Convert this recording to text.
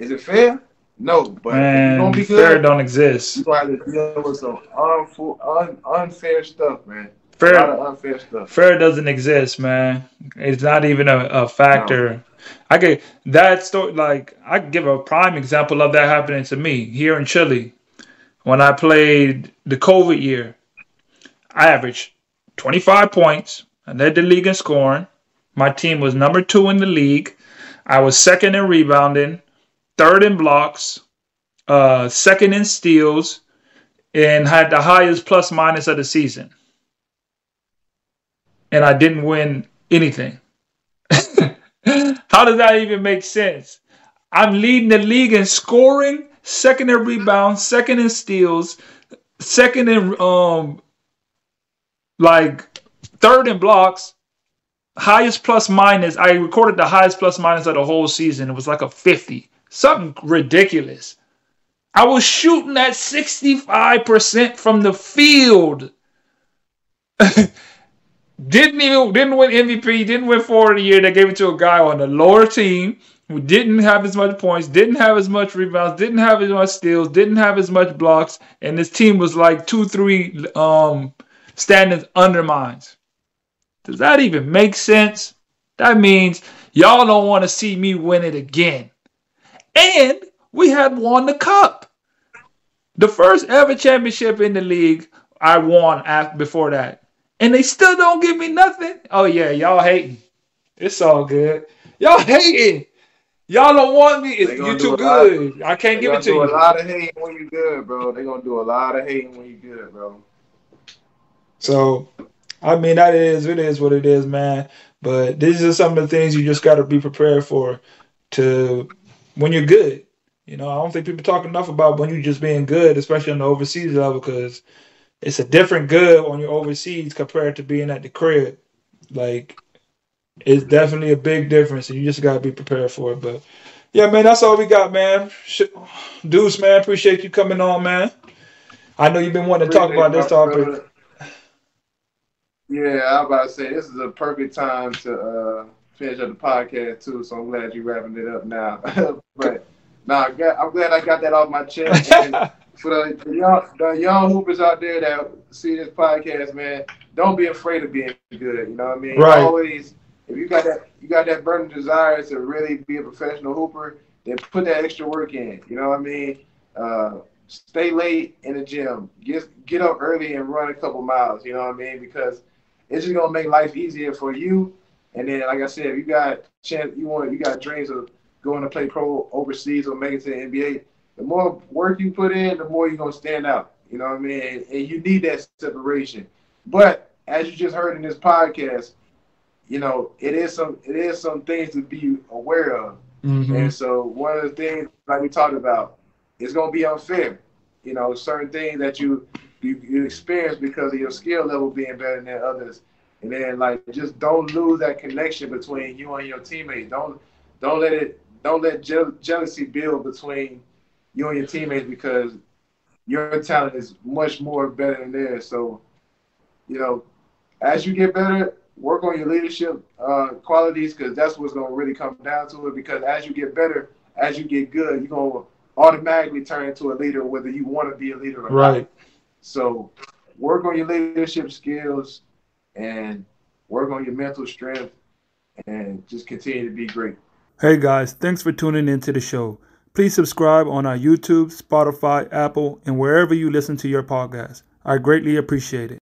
Is it fair? No, but Man, gonna be fair good. don't exist. You gonna have to deal with some unfu- un- unfair stuff, man. Fair unfair stuff. fair doesn't exist, man. It's not even a, a factor. I could that story like I could give a prime example of that happening to me here in Chile when I played the COVID year. I averaged 25 points. I led the league in scoring. My team was number two in the league. I was second in rebounding, third in blocks, uh, second in steals, and had the highest plus minus of the season and I didn't win anything. How does that even make sense? I'm leading the league in scoring, second in rebounds, second in steals, second in um like third in blocks, highest plus minus. I recorded the highest plus minus of the whole season. It was like a 50. Something ridiculous. I was shooting at 65% from the field. didn't even didn't win MVP, didn't win forward of the year. They gave it to a guy on the lower team who didn't have as much points, didn't have as much rebounds, didn't have as much steals, didn't have as much blocks, and this team was like two, three um standings undermines. Does that even make sense? That means y'all don't want to see me win it again. And we had won the cup. The first ever championship in the league I won after before that and they still don't give me nothing. Oh yeah, y'all hating. It's all good. Y'all hating. Y'all don't want me. They You do too good. I can't give it to do you. a lot of hating when you good, bro. They gonna do a lot of hating when you good, bro. So, I mean, that is it is what it is, man. But these are some of the things you just got to be prepared for. To when you're good, you know, I don't think people talk enough about when you're just being good, especially on the overseas level, because it's a different good on your overseas compared to being at the crib. Like, it's definitely a big difference, and you just got to be prepared for it. But yeah, man, that's all we got, man. Deuce, man, appreciate you coming on, man. I know you've been wanting to talk about this topic. Yeah, I was about to say this is a perfect time to uh, finish up the podcast too. So I'm glad you're wrapping it up now. but nah, I'm glad, I'm glad I got that off my chest. And for the, the young the young hoopers out there that see this podcast, man, don't be afraid of being good. You know what I mean? Right. Always, if you got that you got that burning desire to really be a professional hooper, then put that extra work in. You know what I mean? Uh, stay late in the gym. Get get up early and run a couple miles. You know what I mean? Because it's just gonna make life easier for you. And then, like I said, if you got chance, you want, you got dreams of going to play pro overseas or make it to the NBA. The more work you put in, the more you're gonna stand out. You know what I mean? And, and you need that separation. But as you just heard in this podcast, you know, it is some it is some things to be aware of. Mhm. And so one of the things, like we talked about, it's gonna be unfair. You know, certain things that you you, you experience because of your skill level being better than others. And then like just don't lose that connection between you and your teammates. Don't don't let it don't let je- jealousy build between you and your teammates because your talent is much more better than theirs. So, you know, as you get better, work on your leadership uh, qualities because that's what's going to really come down to it. Because as you get better, as you get good, you're going to automatically turn into a leader, whether you want to be a leader or not. Right. So, work on your leadership skills and work on your mental strength and just continue to be great. Hey guys, thanks for tuning into the show. Please subscribe on our YouTube, Spotify, Apple, and wherever you listen to your podcast. I greatly appreciate it.